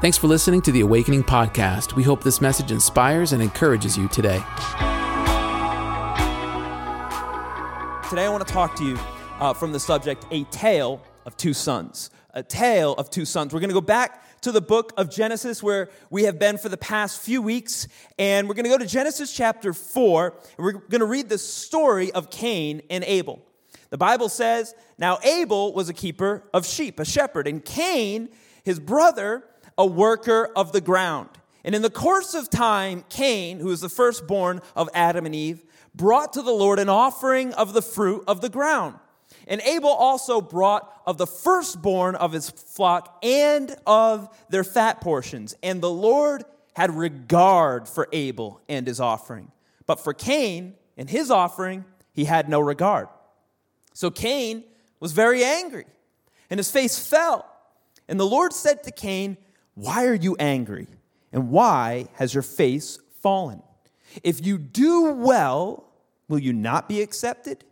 Thanks for listening to the Awakening Podcast. We hope this message inspires and encourages you today. Today, I want to talk to you uh, from the subject A Tale of Two Sons. A Tale of Two Sons. We're going to go back to the book of Genesis where we have been for the past few weeks, and we're going to go to Genesis chapter 4, and we're going to read the story of Cain and Abel. The Bible says, Now Abel was a keeper of sheep, a shepherd, and Cain, his brother, a worker of the ground. And in the course of time, Cain, who was the firstborn of Adam and Eve, brought to the Lord an offering of the fruit of the ground. And Abel also brought of the firstborn of his flock and of their fat portions. And the Lord had regard for Abel and his offering. But for Cain and his offering, he had no regard. So Cain was very angry, and his face fell. And the Lord said to Cain, why are you angry? And why has your face fallen? If you do well, will you not be accepted?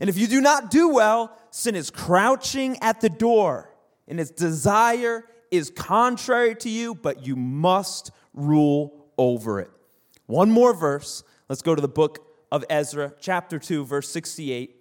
And if you do not do well, sin is crouching at the door, and its desire is contrary to you, but you must rule over it. One more verse. Let's go to the book of Ezra, chapter 2, verse 68.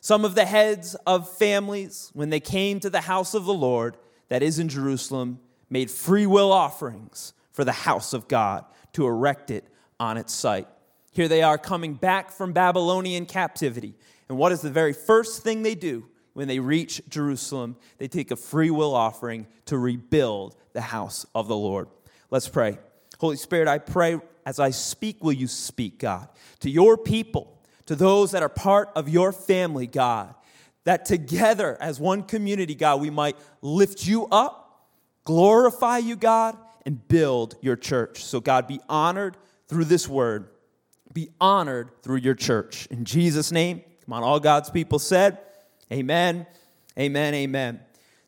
Some of the heads of families, when they came to the house of the Lord that is in Jerusalem, made free will offerings for the house of God to erect it on its site. Here they are coming back from Babylonian captivity. And what is the very first thing they do when they reach Jerusalem? They take a free will offering to rebuild the house of the Lord. Let's pray. Holy Spirit, I pray as I speak, will you speak, God, to your people, to those that are part of your family, God, that together as one community, God, we might lift you up glorify you, God, and build your church. So, God, be honored through this word. Be honored through your church. In Jesus' name, come on, all God's people said, Amen, amen, amen.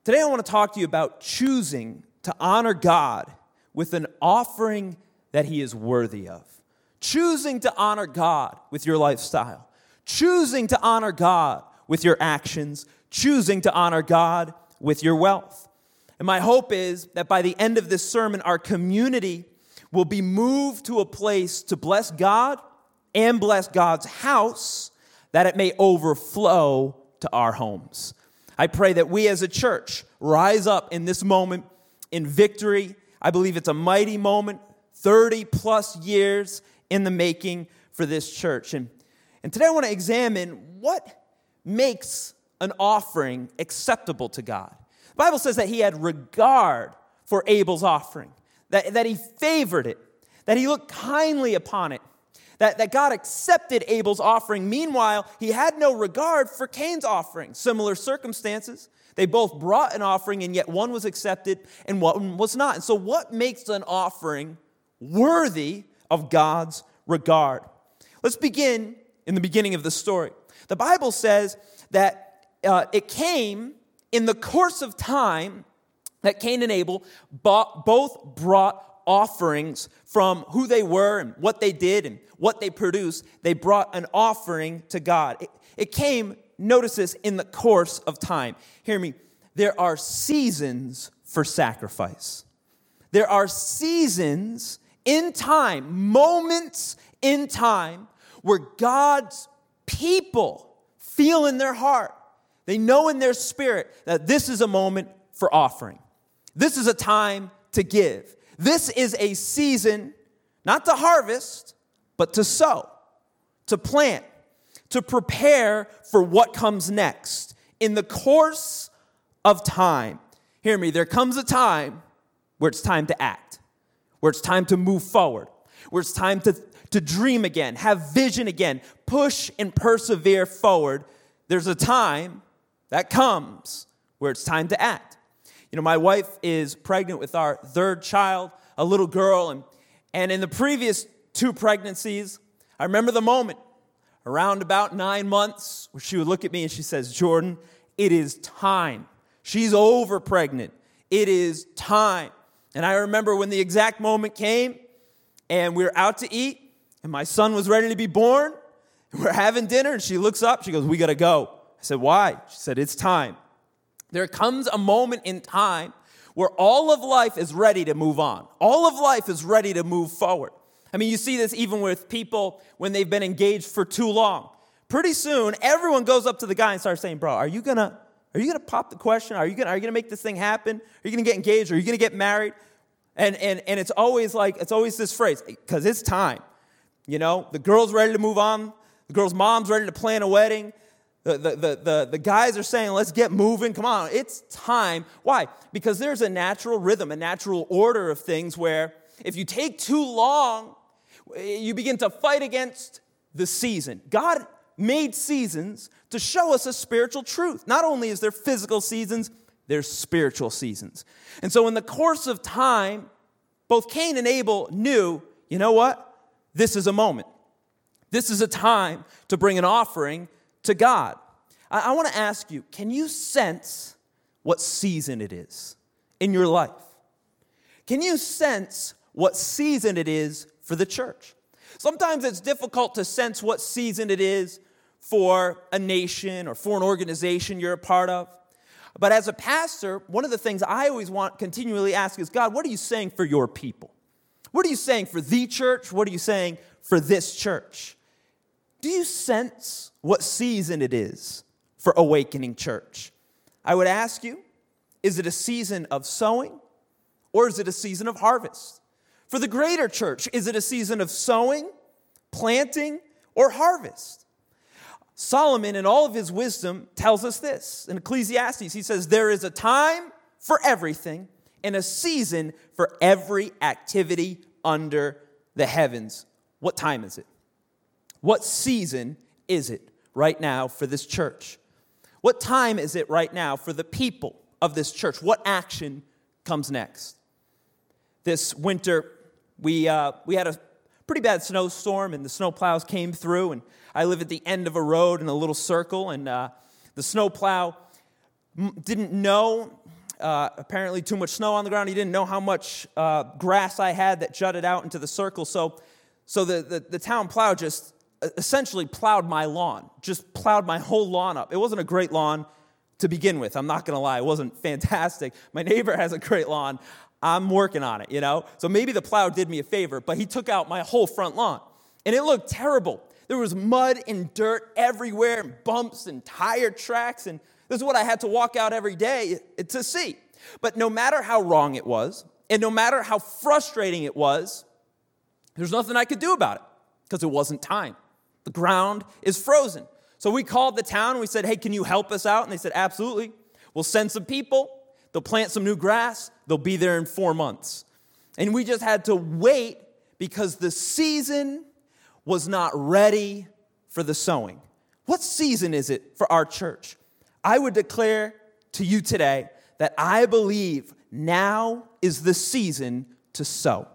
Today, I want to talk to you about choosing to honor God with an offering that He is worthy of. Choosing to honor God with your lifestyle. Choosing to honor God with your actions. Choosing to honor God with your wealth. And my hope is that by the end of this sermon, our community will be moved to a place to bless God and bless God's house, that it may overflow to our homes. I pray that we as a church rise up in this moment in victory. I believe it's a mighty moment, 30 plus years in the making for this church. And, and today I want to examine what makes an offering acceptable to God. Bible says that he had regard for Abel's offering, that, that he favored it, that he looked kindly upon it, that, that God accepted Abel's offering. Meanwhile, he had no regard for Cain's offering. Similar circumstances. They both brought an offering, and yet one was accepted and one was not. And so, what makes an offering worthy of God's regard? Let's begin in the beginning of the story. The Bible says that uh, it came in the course of time that Cain and Abel bought, both brought offerings from who they were and what they did and what they produced. They brought an offering to God. It, it came, notice this, in the course of time. Hear me. There are seasons for sacrifice. There are seasons in time, moments in time, where God's people feel in their heart they know in their spirit that this is a moment for offering. This is a time to give. This is a season not to harvest, but to sow, to plant, to prepare for what comes next. In the course of time, hear me, there comes a time where it's time to act, where it's time to move forward, where it's time to, to dream again, have vision again, push and persevere forward. There's a time that comes where it's time to act. You know, my wife is pregnant with our third child, a little girl, and, and in the previous two pregnancies, I remember the moment around about nine months where she would look at me and she says, Jordan, it is time. She's over pregnant. It is time. And I remember when the exact moment came and we were out to eat and my son was ready to be born. We're having dinner and she looks up, she goes, We gotta go. I said, Why? She said, It's time. There comes a moment in time where all of life is ready to move on. All of life is ready to move forward. I mean, you see this even with people when they've been engaged for too long. Pretty soon, everyone goes up to the guy and starts saying, Bro, are you gonna, are you gonna pop the question? Are you gonna, are you gonna make this thing happen? Are you gonna get engaged? Are you gonna get married? And, and, and it's always like, it's always this phrase, because it's time. You know, the girl's ready to move on, the girl's mom's ready to plan a wedding. The, the, the, guys are saying, let's get moving. Come on, it's time. Why? Because there's a natural rhythm, a natural order of things where if you take too long, you begin to fight against the season. God made seasons to show us a spiritual truth. Not only is there physical seasons, there's spiritual seasons. And so, in the course of time, both Cain and Abel knew, you know what? This is a moment. This is a time to bring an offering to God. I, I want to ask you can you sense what season it is in your life? Can you sense what season it is for the church? Sometimes it's difficult to sense what season it is for a nation or for an organization you're a part of. But as a pastor, one of the things I always want continually ask is God, what are you saying for your people? What are you saying for the church? What are you saying for this church? Do you sense what season it is for Awakening Church? I would ask you, is it a season of sowing or is it a season of harvest? For the greater church, is it a season of sowing, planting, or harvest? Solomon, in all of his wisdom, tells us this. In Ecclesiastes, he says, There is a time for everything and a season for every activity under the heavens. What time is it? What season is it right now for this church? What time is it right now for the people of this church? What action comes next? This winter, we, uh, we had a pretty bad snowstorm, and the snowplows came through, and I live at the end of a road in a little circle, and uh, the snowplow didn't know uh, apparently too much snow on the ground. He didn't know how much uh, grass I had that jutted out into the circle. So, so the, the, the, town plow just essentially plowed my lawn, just plowed my whole lawn up. It wasn't a great lawn to begin with. I'm not going to lie, it wasn't fantastic. My neighbor has a great lawn. I'm working on it, you know? So maybe the plow did me a favor, but he took out my whole front lawn. And it looked terrible. There was mud and dirt everywhere, and bumps and tire tracks. And this is what I had to walk out every day to see. But no matter how wrong it was, and no matter how frustrating it was, there's nothing I could do about it because it wasn't time. The ground is frozen. So we called the town and we said, hey, can you help us out? And they said, absolutely. We'll send some people, they'll plant some new grass, they'll be there in four months. And we just had to wait because the season was not ready for the sowing. What season is it for our church? I would declare to you today that I believe now is the season to sow.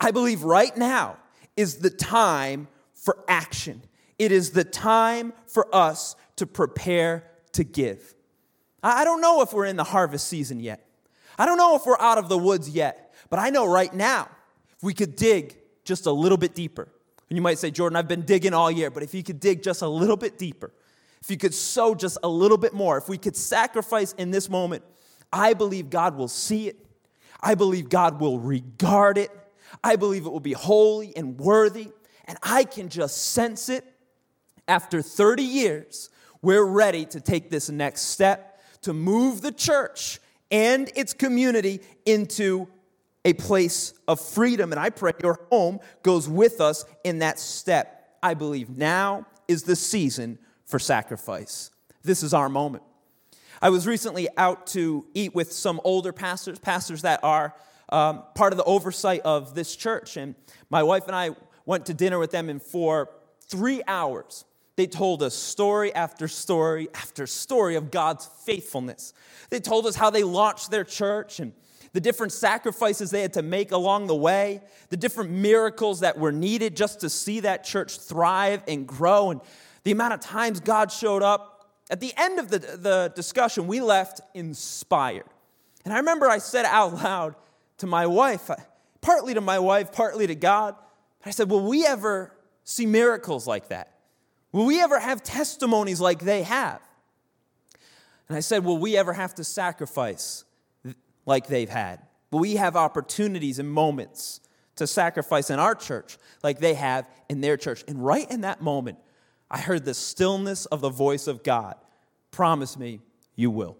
I believe right now is the time for action. It is the time for us to prepare to give. I don't know if we're in the harvest season yet. I don't know if we're out of the woods yet, but I know right now, if we could dig just a little bit deeper, and you might say, Jordan, I've been digging all year, but if you could dig just a little bit deeper, if you could sow just a little bit more, if we could sacrifice in this moment, I believe God will see it. I believe God will regard it. I believe it will be holy and worthy. And I can just sense it. After 30 years, we're ready to take this next step to move the church and its community into a place of freedom. And I pray your home goes with us in that step. I believe now is the season for sacrifice. This is our moment. I was recently out to eat with some older pastors, pastors that are um, part of the oversight of this church. And my wife and I went to dinner with them, and for three hours, they told us story after story after story of God's faithfulness. They told us how they launched their church and the different sacrifices they had to make along the way, the different miracles that were needed just to see that church thrive and grow, and the amount of times God showed up. At the end of the, the discussion, we left inspired. And I remember I said out loud to my wife, partly to my wife, partly to God, I said, Will we ever see miracles like that? Will we ever have testimonies like they have? And I said, Will we ever have to sacrifice like they've had. But we have opportunities and moments to sacrifice in our church like they have in their church. And right in that moment, I heard the stillness of the voice of God. Promise me you will.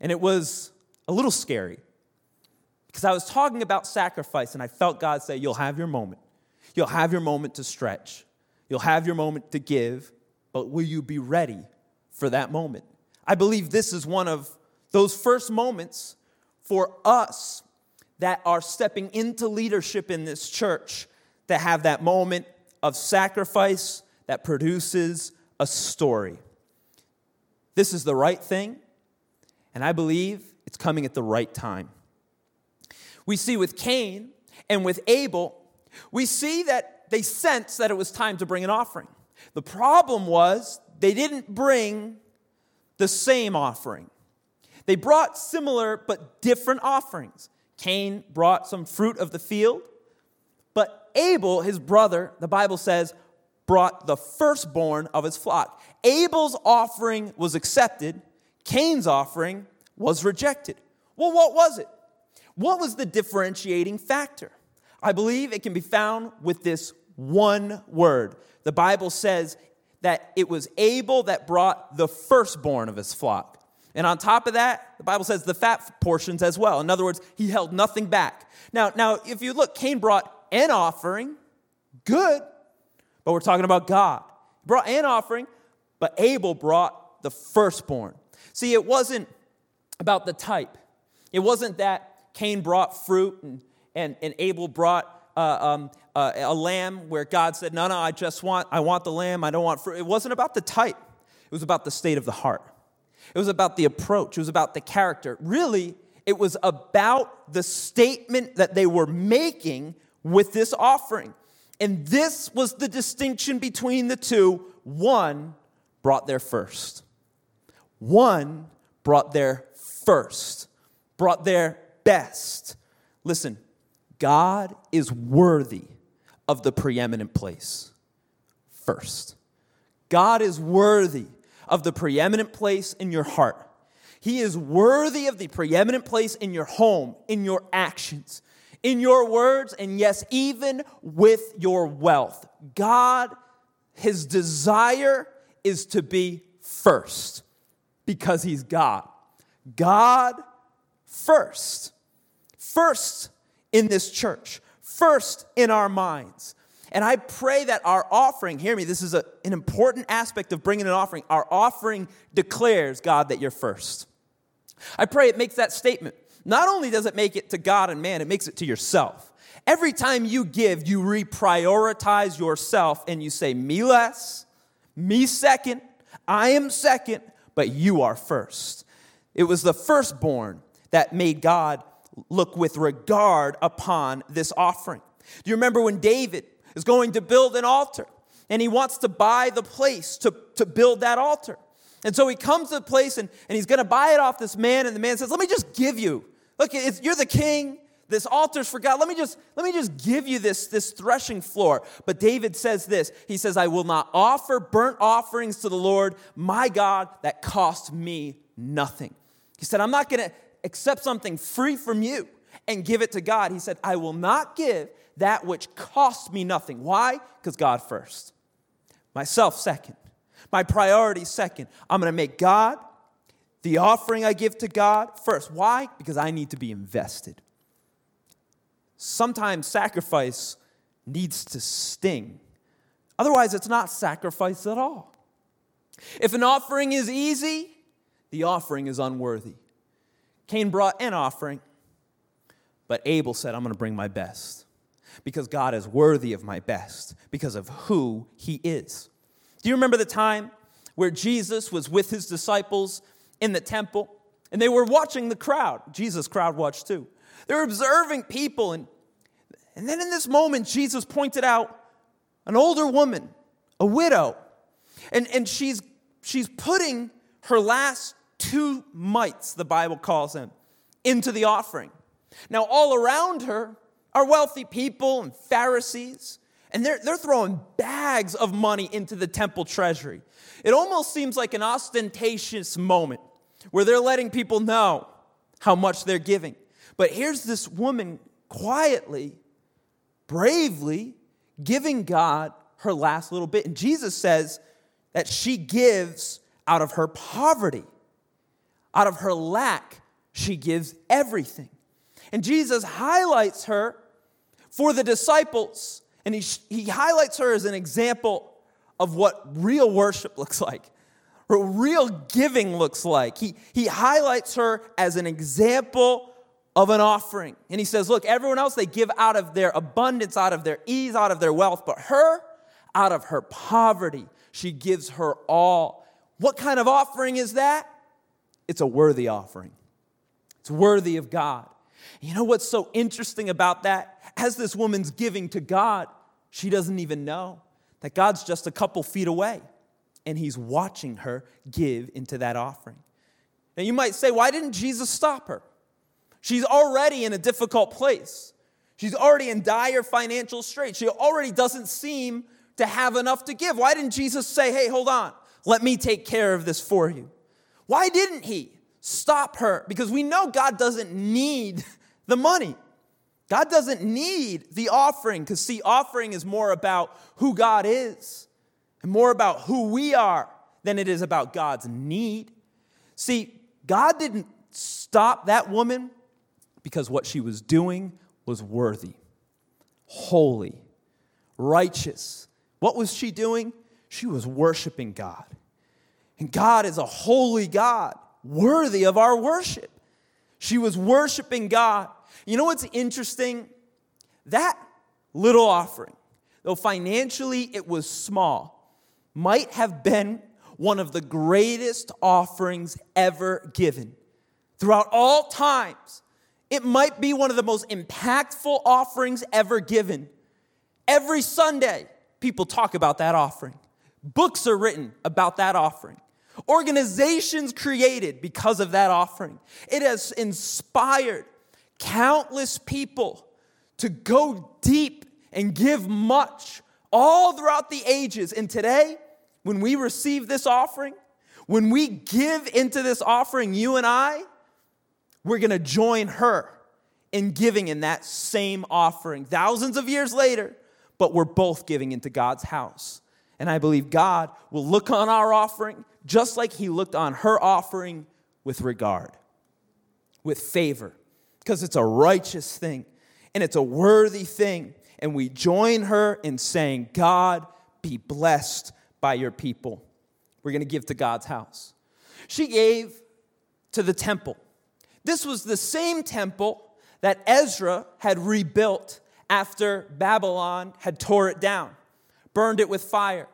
And it was a little scary because I was talking about sacrifice and I felt God say, You'll have your moment. You'll have your moment to stretch. You'll have your moment to give, but will you be ready for that moment? I believe this is one of those first moments for us that are stepping into leadership in this church to have that moment of sacrifice that produces a story. This is the right thing, and I believe it's coming at the right time. We see with Cain and with Abel, we see that they sensed that it was time to bring an offering. The problem was they didn't bring the same offering. They brought similar but different offerings. Cain brought some fruit of the field, but Abel, his brother, the Bible says, brought the firstborn of his flock. Abel's offering was accepted, Cain's offering was rejected. Well, what was it? What was the differentiating factor? I believe it can be found with this one word. The Bible says that it was Abel that brought the firstborn of his flock. And on top of that, the Bible says the fat portions as well. In other words, he held nothing back. Now, now if you look, Cain brought an offering, good, but we're talking about God. He brought an offering, but Abel brought the firstborn. See, it wasn't about the type. It wasn't that Cain brought fruit and, and, and Abel brought uh, um, uh, a lamb where God said, No, no, I just want, I want the lamb, I don't want fruit. It wasn't about the type, it was about the state of the heart. It was about the approach, it was about the character. Really, it was about the statement that they were making with this offering. And this was the distinction between the two. One brought their first. One brought their first, brought their best. Listen, God is worthy of the preeminent place first. God is worthy of the preeminent place in your heart. He is worthy of the preeminent place in your home, in your actions, in your words, and yes, even with your wealth. God, his desire is to be first because he's God. God first. First in this church, first in our minds. And I pray that our offering, hear me, this is a, an important aspect of bringing an offering. Our offering declares, God, that you're first. I pray it makes that statement. Not only does it make it to God and man, it makes it to yourself. Every time you give, you reprioritize yourself and you say, Me less, me second, I am second, but you are first. It was the firstborn that made God look with regard upon this offering. Do you remember when David is going to build an altar and he wants to buy the place to, to build that altar? And so he comes to the place and, and he's going to buy it off this man, and the man says, Let me just give you. Look, you're the king. This altar's for God. Let me just let me just give you this, this threshing floor. But David says this. He says, I will not offer burnt offerings to the Lord, my God, that cost me nothing. He said, I'm not going to accept something free from you and give it to God. He said, I will not give that which costs me nothing. Why? Because God first. Myself second. My priority second. I'm going to make God the offering I give to God first. Why? Because I need to be invested. Sometimes sacrifice needs to sting. Otherwise, it's not sacrifice at all. If an offering is easy, the offering is unworthy. Cain brought an offering, but Abel said, I'm going to bring my best because God is worthy of my best because of who he is. Do you remember the time where Jesus was with his disciples in the temple and they were watching the crowd? Jesus' crowd watched too. They were observing people, and, and then in this moment, Jesus pointed out an older woman, a widow, and, and she's, she's putting her last two mites, the Bible calls them, into the offering. Now, all around her are wealthy people and Pharisees, and they're, they're throwing bags of money into the temple treasury. It almost seems like an ostentatious moment where they're letting people know how much they're giving. But here's this woman quietly, bravely giving God her last little bit. And Jesus says that she gives out of her poverty, out of her lack, she gives everything. And Jesus highlights her for the disciples, and he, he highlights her as an example of what real worship looks like, what real giving looks like. He, he highlights her as an example of an offering. And he says, Look, everyone else, they give out of their abundance, out of their ease, out of their wealth, but her, out of her poverty, she gives her all. What kind of offering is that? It's a worthy offering, it's worthy of God. You know what's so interesting about that? As this woman's giving to God, she doesn't even know that God's just a couple feet away and he's watching her give into that offering. Now you might say, why didn't Jesus stop her? She's already in a difficult place. She's already in dire financial straits. She already doesn't seem to have enough to give. Why didn't Jesus say, hey, hold on, let me take care of this for you? Why didn't he stop her? Because we know God doesn't need the money. God doesn't need the offering because, see, offering is more about who God is and more about who we are than it is about God's need. See, God didn't stop that woman because what she was doing was worthy, holy, righteous. What was she doing? She was worshiping God. And God is a holy God, worthy of our worship. She was worshiping God. You know what's interesting? That little offering, though financially it was small, might have been one of the greatest offerings ever given. Throughout all times, it might be one of the most impactful offerings ever given. Every Sunday, people talk about that offering. Books are written about that offering. Organizations created because of that offering. It has inspired countless people to go deep and give much all throughout the ages. And today, when we receive this offering, when we give into this offering, you and I, we're gonna join her in giving in that same offering thousands of years later, but we're both giving into God's house. And I believe God will look on our offering just like He looked on her offering with regard, with favor, because it's a righteous thing and it's a worthy thing. And we join her in saying, God, be blessed by your people. We're going to give to God's house. She gave to the temple. This was the same temple that Ezra had rebuilt after Babylon had tore it down, burned it with fire.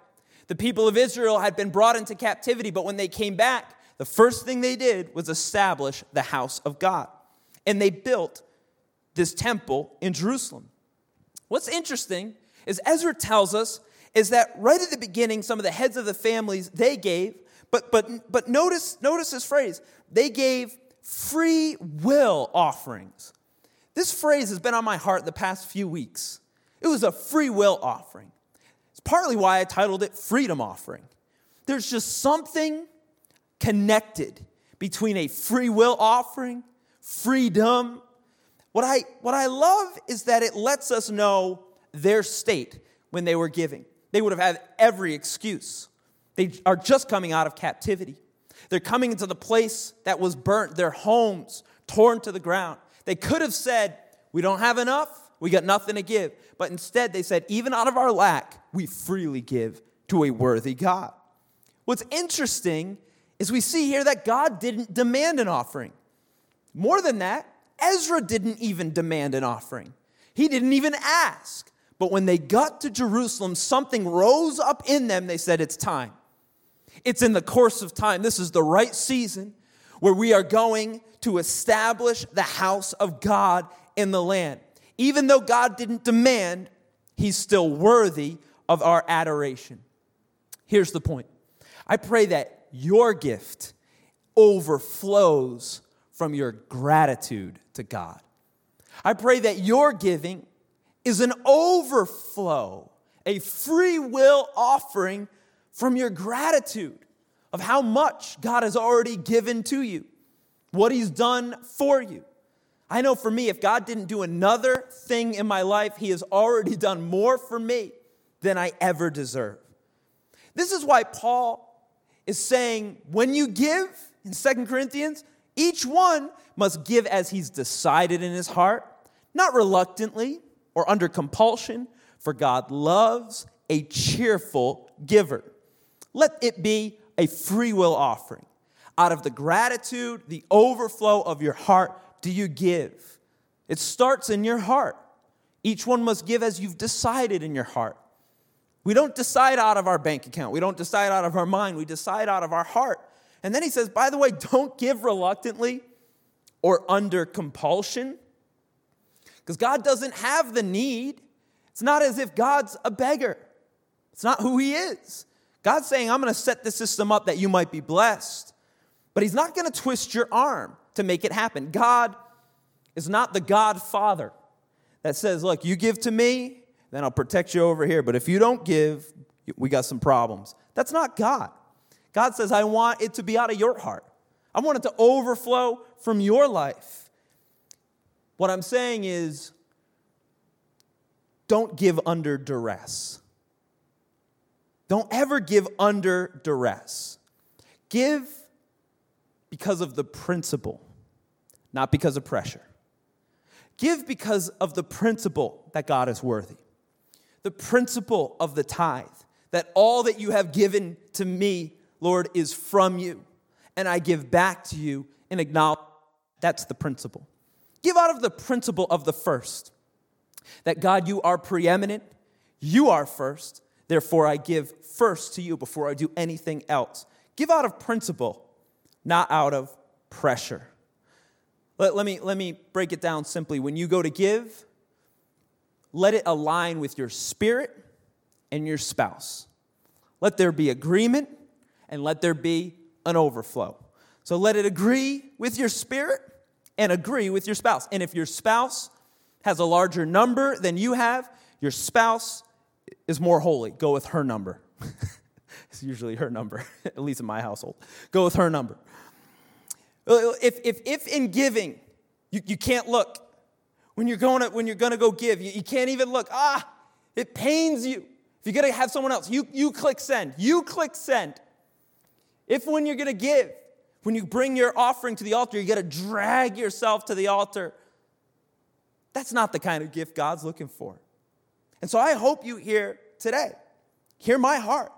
The people of Israel had been brought into captivity, but when they came back, the first thing they did was establish the house of God. And they built this temple in Jerusalem. What's interesting is Ezra tells us is that right at the beginning, some of the heads of the families they gave, but but but notice notice this phrase, they gave free will offerings. This phrase has been on my heart the past few weeks. It was a free will offering. It's partly why I titled it Freedom Offering. There's just something connected between a free will offering, freedom. What I, what I love is that it lets us know their state when they were giving. They would have had every excuse. They are just coming out of captivity. They're coming into the place that was burnt, their homes torn to the ground. They could have said, We don't have enough, we got nothing to give. But instead, they said, Even out of our lack, we freely give to a worthy God. What's interesting is we see here that God didn't demand an offering. More than that, Ezra didn't even demand an offering. He didn't even ask. But when they got to Jerusalem, something rose up in them. They said, It's time. It's in the course of time. This is the right season where we are going to establish the house of God in the land. Even though God didn't demand, He's still worthy of our adoration. Here's the point I pray that your gift overflows from your gratitude to God. I pray that your giving is an overflow, a free will offering from your gratitude of how much God has already given to you. what He's done for you. I know for me, if God didn't do another thing in my life, He has already done more for me than I ever deserve. This is why Paul is saying when you give in Second Corinthians, each one must give as he's decided in his heart, not reluctantly or under compulsion, for God loves a cheerful giver. Let it be a free will offering. Out of the gratitude, the overflow of your heart, do you give? It starts in your heart. Each one must give as you've decided in your heart. We don't decide out of our bank account. We don't decide out of our mind. We decide out of our heart. And then he says, by the way, don't give reluctantly or under compulsion because God doesn't have the need. It's not as if God's a beggar, it's not who he is. God's saying, I'm going to set the system up that you might be blessed, but he's not going to twist your arm to make it happen. God is not the God Father that says, Look, you give to me, then I'll protect you over here. But if you don't give, we got some problems. That's not God. God says, I want it to be out of your heart. I want it to overflow from your life. What I'm saying is, don't give under duress. Don't ever give under duress. Give because of the principle, not because of pressure. Give because of the principle that God is worthy the principle of the tithe, that all that you have given to me, Lord, is from you, and I give back to you and acknowledge that's the principle. Give out of the principle of the first, that God, you are preeminent, you are first, therefore I give first to you before I do anything else. Give out of principle, not out of pressure. Let, let, me, let me break it down simply. When you go to give, let it align with your spirit and your spouse. Let there be agreement and let there be an overflow. So let it agree with your spirit and agree with your spouse. And if your spouse has a larger number than you have, your spouse is more holy. Go with her number. it's usually her number, at least in my household. Go with her number. Uh, if, if, if in giving you, you can't look, when you're going to, when you're going to go give. You, you can't even look. Ah, it pains you. If you're going to have someone else, you, you click send. You click send. If when you're going to give, when you bring your offering to the altar, you got to drag yourself to the altar. That's not the kind of gift God's looking for. And so I hope you hear today, hear my heart.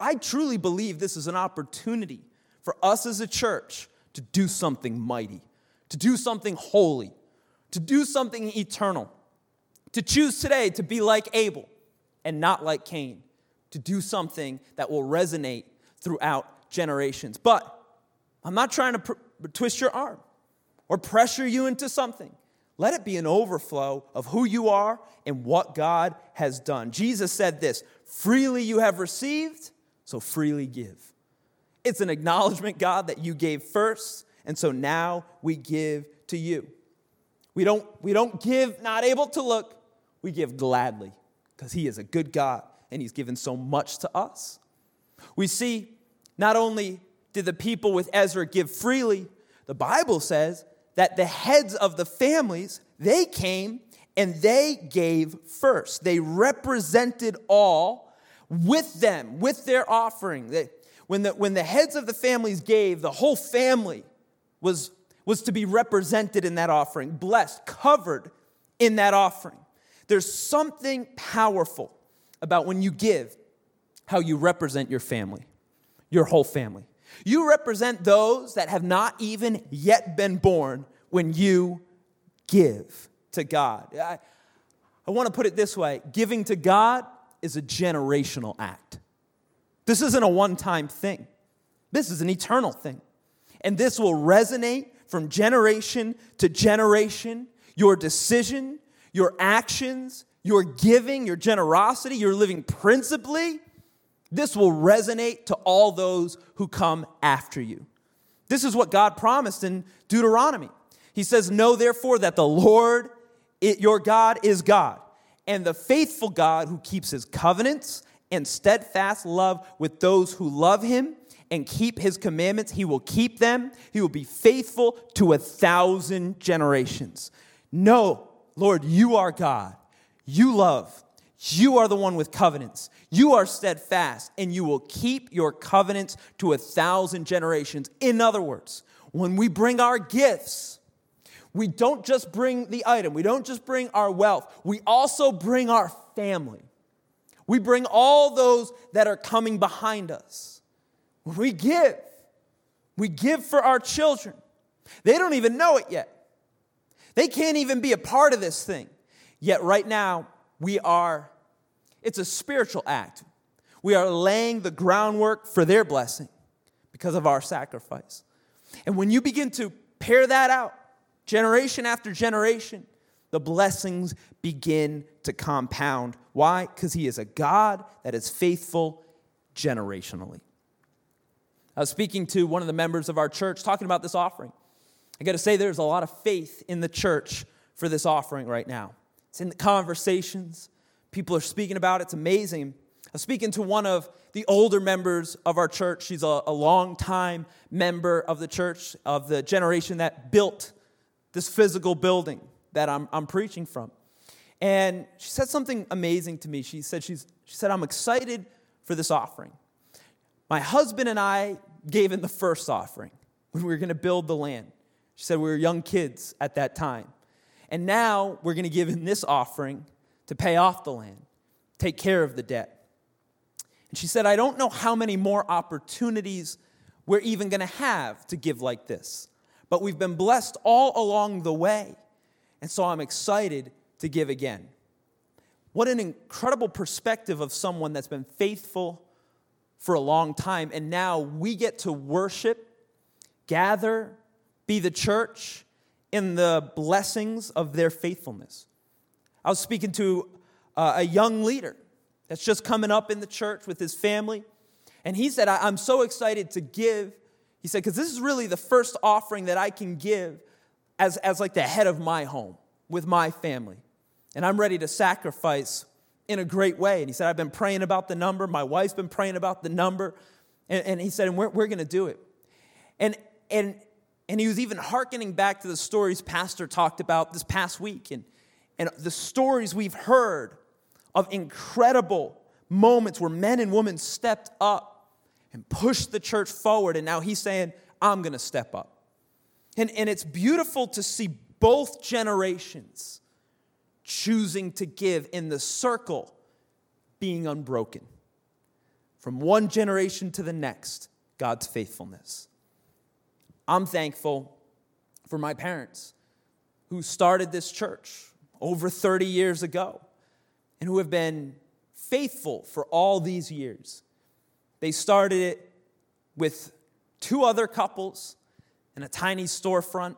I truly believe this is an opportunity for us as a church to do something mighty, to do something holy, to do something eternal, to choose today to be like Abel and not like Cain, to do something that will resonate throughout generations. But I'm not trying to pr- twist your arm or pressure you into something. Let it be an overflow of who you are and what God has done. Jesus said this freely you have received, so freely give. It's an acknowledgement, God, that you gave first, and so now we give to you. We don't, we don't give not able to look, we give gladly because He is a good God and He's given so much to us. We see not only did the people with Ezra give freely, the Bible says that the heads of the families, they came and they gave first. They represented all with them, with their offering. When, the, when the heads of the families gave, the whole family was was to be represented in that offering, blessed, covered in that offering. There's something powerful about when you give, how you represent your family, your whole family. You represent those that have not even yet been born when you give to God. I, I want to put it this way giving to God is a generational act. This isn't a one time thing, this is an eternal thing. And this will resonate from generation to generation. Your decision, your actions, your giving, your generosity, your living principally, this will resonate to all those who come after you. This is what God promised in Deuteronomy. He says, Know therefore that the Lord, it, your God, is God, and the faithful God who keeps his covenants and steadfast love with those who love him and keep his commandments, he will keep them. He will be faithful to a thousand generations. No, Lord, you are God. You love. You are the one with covenants. You are steadfast, and you will keep your covenants to a thousand generations. In other words, when we bring our gifts, we don't just bring the item, we don't just bring our wealth, we also bring our family. We bring all those that are coming behind us. We give, we give for our children. They don't even know it yet. They can't even be a part of this thing. Yet, right now, we are, it's a spiritual act. We are laying the groundwork for their blessing because of our sacrifice. And when you begin to pair that out, generation after generation, the blessings begin to compound. Why? Because He is a God that is faithful generationally. I was speaking to one of the members of our church talking about this offering. I got to say, there's a lot of faith in the church for this offering right now. It's in the conversations, people are speaking about it. It's amazing. I was speaking to one of the older members of our church. She's a, a long time member of the church, of the generation that built this physical building that I'm, I'm preaching from. And she said something amazing to me. She said, she's, she said, I'm excited for this offering. My husband and I gave in the first offering when we were going to build the land. She said we were young kids at that time. And now we're going to give in this offering to pay off the land, take care of the debt. And she said, I don't know how many more opportunities we're even going to have to give like this, but we've been blessed all along the way. And so I'm excited to give again. What an incredible perspective of someone that's been faithful for a long time. And now we get to worship, gather, be the church in the blessings of their faithfulness. I was speaking to uh, a young leader that's just coming up in the church with his family. And he said, I'm so excited to give. He said, because this is really the first offering that I can give as, as like the head of my home with my family. And I'm ready to sacrifice in a great way. And he said, I've been praying about the number. My wife's been praying about the number. And, and he said, and we're, we're going to do it. And, and, and he was even hearkening back to the stories Pastor talked about this past week and, and the stories we've heard of incredible moments where men and women stepped up and pushed the church forward. And now he's saying, I'm going to step up. And, and it's beautiful to see both generations choosing to give in the circle being unbroken. From one generation to the next, God's faithfulness. I'm thankful for my parents who started this church over 30 years ago and who have been faithful for all these years. They started it with two other couples in a tiny storefront.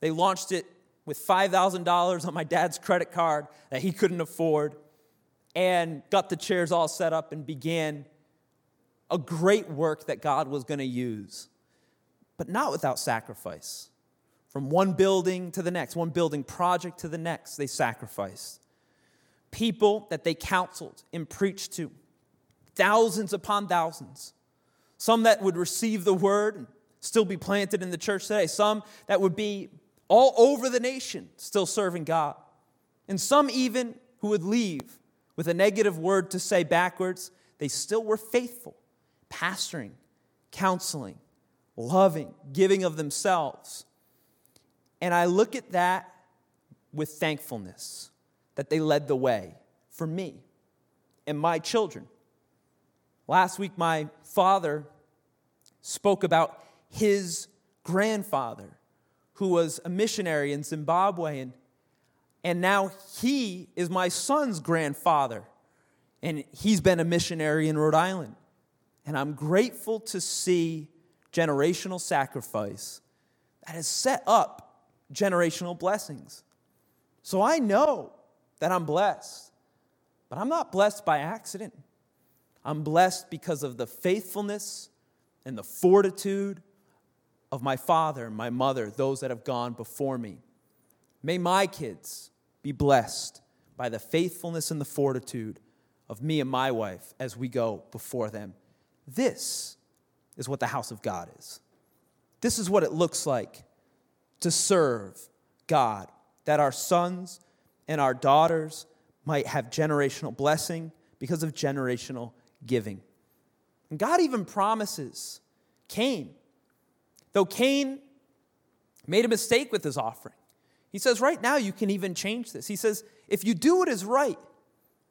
They launched it with $5,000 on my dad's credit card that he couldn't afford and got the chairs all set up and began a great work that God was going to use, but not without sacrifice. From one building to the next, one building project to the next, they sacrificed. People that they counseled and preached to, thousands upon thousands. Some that would receive the word and still be planted in the church today. Some that would be all over the nation still serving God. And some even who would leave with a negative word to say backwards, they still were faithful, pastoring, counseling, loving, giving of themselves. And I look at that with thankfulness that they led the way for me and my children. Last week, my father spoke about his grandfather, who was a missionary in Zimbabwe, and, and now he is my son's grandfather, and he's been a missionary in Rhode Island. And I'm grateful to see generational sacrifice that has set up generational blessings. So I know that I'm blessed, but I'm not blessed by accident. I'm blessed because of the faithfulness and the fortitude of my father, my mother, those that have gone before me. May my kids be blessed by the faithfulness and the fortitude of me and my wife as we go before them. This is what the house of God is. This is what it looks like to serve God, that our sons and our daughters might have generational blessing because of generational giving. And God even promises Cain, though Cain made a mistake with his offering, he says, right now you can even change this. He says, if you do what is right,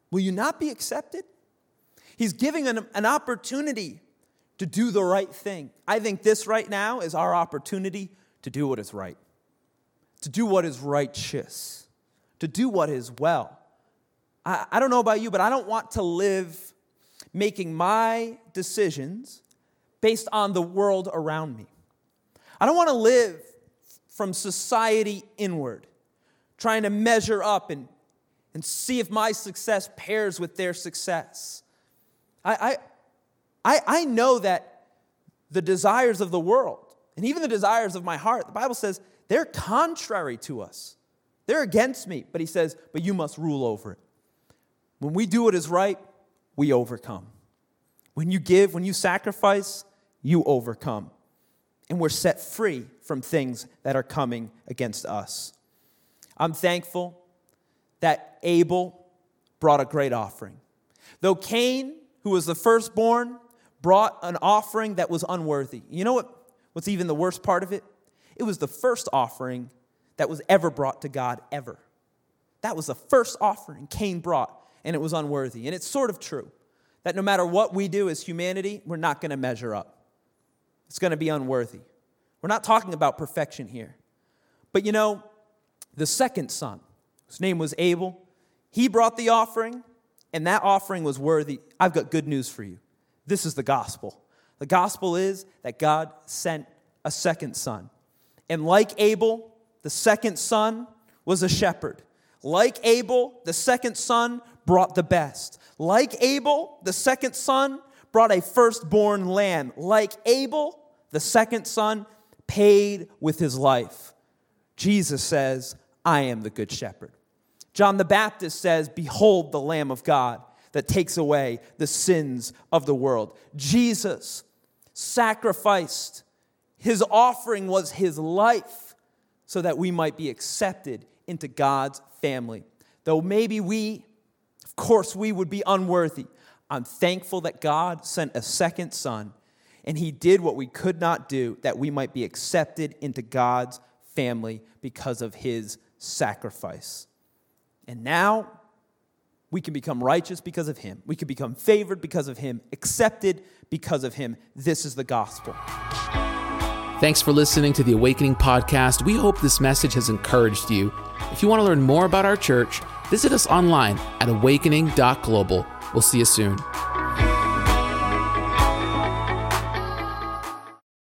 will you not be accepted? He's giving an, an opportunity to do the right thing. I think this right now is our opportunity to do what is right, to do what is righteous, to do what is well. I, I don't know about you, but I don't want to live making my decisions based on the world around me. I don't want to live from society inward, trying to measure up and, and see if my success pairs with their success. I, I, I know that the desires of the world, and even the desires of my heart, the Bible says they're contrary to us. They're against me. But he says, but you must rule over it. When we do what is right, we overcome. When you give, when you sacrifice, you overcome. And we're set free from things that are coming against us. I'm thankful that Abel brought a great offering. Though Cain, who was the firstborn, brought an offering that was unworthy. You know what? What's even the worst part of it? It was the first offering that was ever brought to God, ever. That was the first offering Cain brought, and it was unworthy. And it's sort of true that no matter what we do as humanity, we're not going to measure up. It's going to be unworthy. We're not talking about perfection here. But you know, the second son, whose name was Abel, he brought the offering, and that offering was worthy. I've got good news for you. This is the gospel. The gospel is that God sent a second son. And like Abel, the second son was a shepherd. Like Abel, the second son brought the best. Like Abel, the second son brought a firstborn lamb. Like Abel, the second son paid with his life. Jesus says, I am the good shepherd. John the Baptist says, Behold the Lamb of God that takes away the sins of the world. Jesus sacrificed, his offering was his life so that we might be accepted into God's family. Though maybe we of course, we would be unworthy. I'm thankful that God sent a second son and he did what we could not do that we might be accepted into God's family because of his sacrifice. And now we can become righteous because of him. We can become favored because of him, accepted because of him. This is the gospel. Thanks for listening to the Awakening Podcast. We hope this message has encouraged you. If you want to learn more about our church, visit us online at awakening.global. We'll see you soon.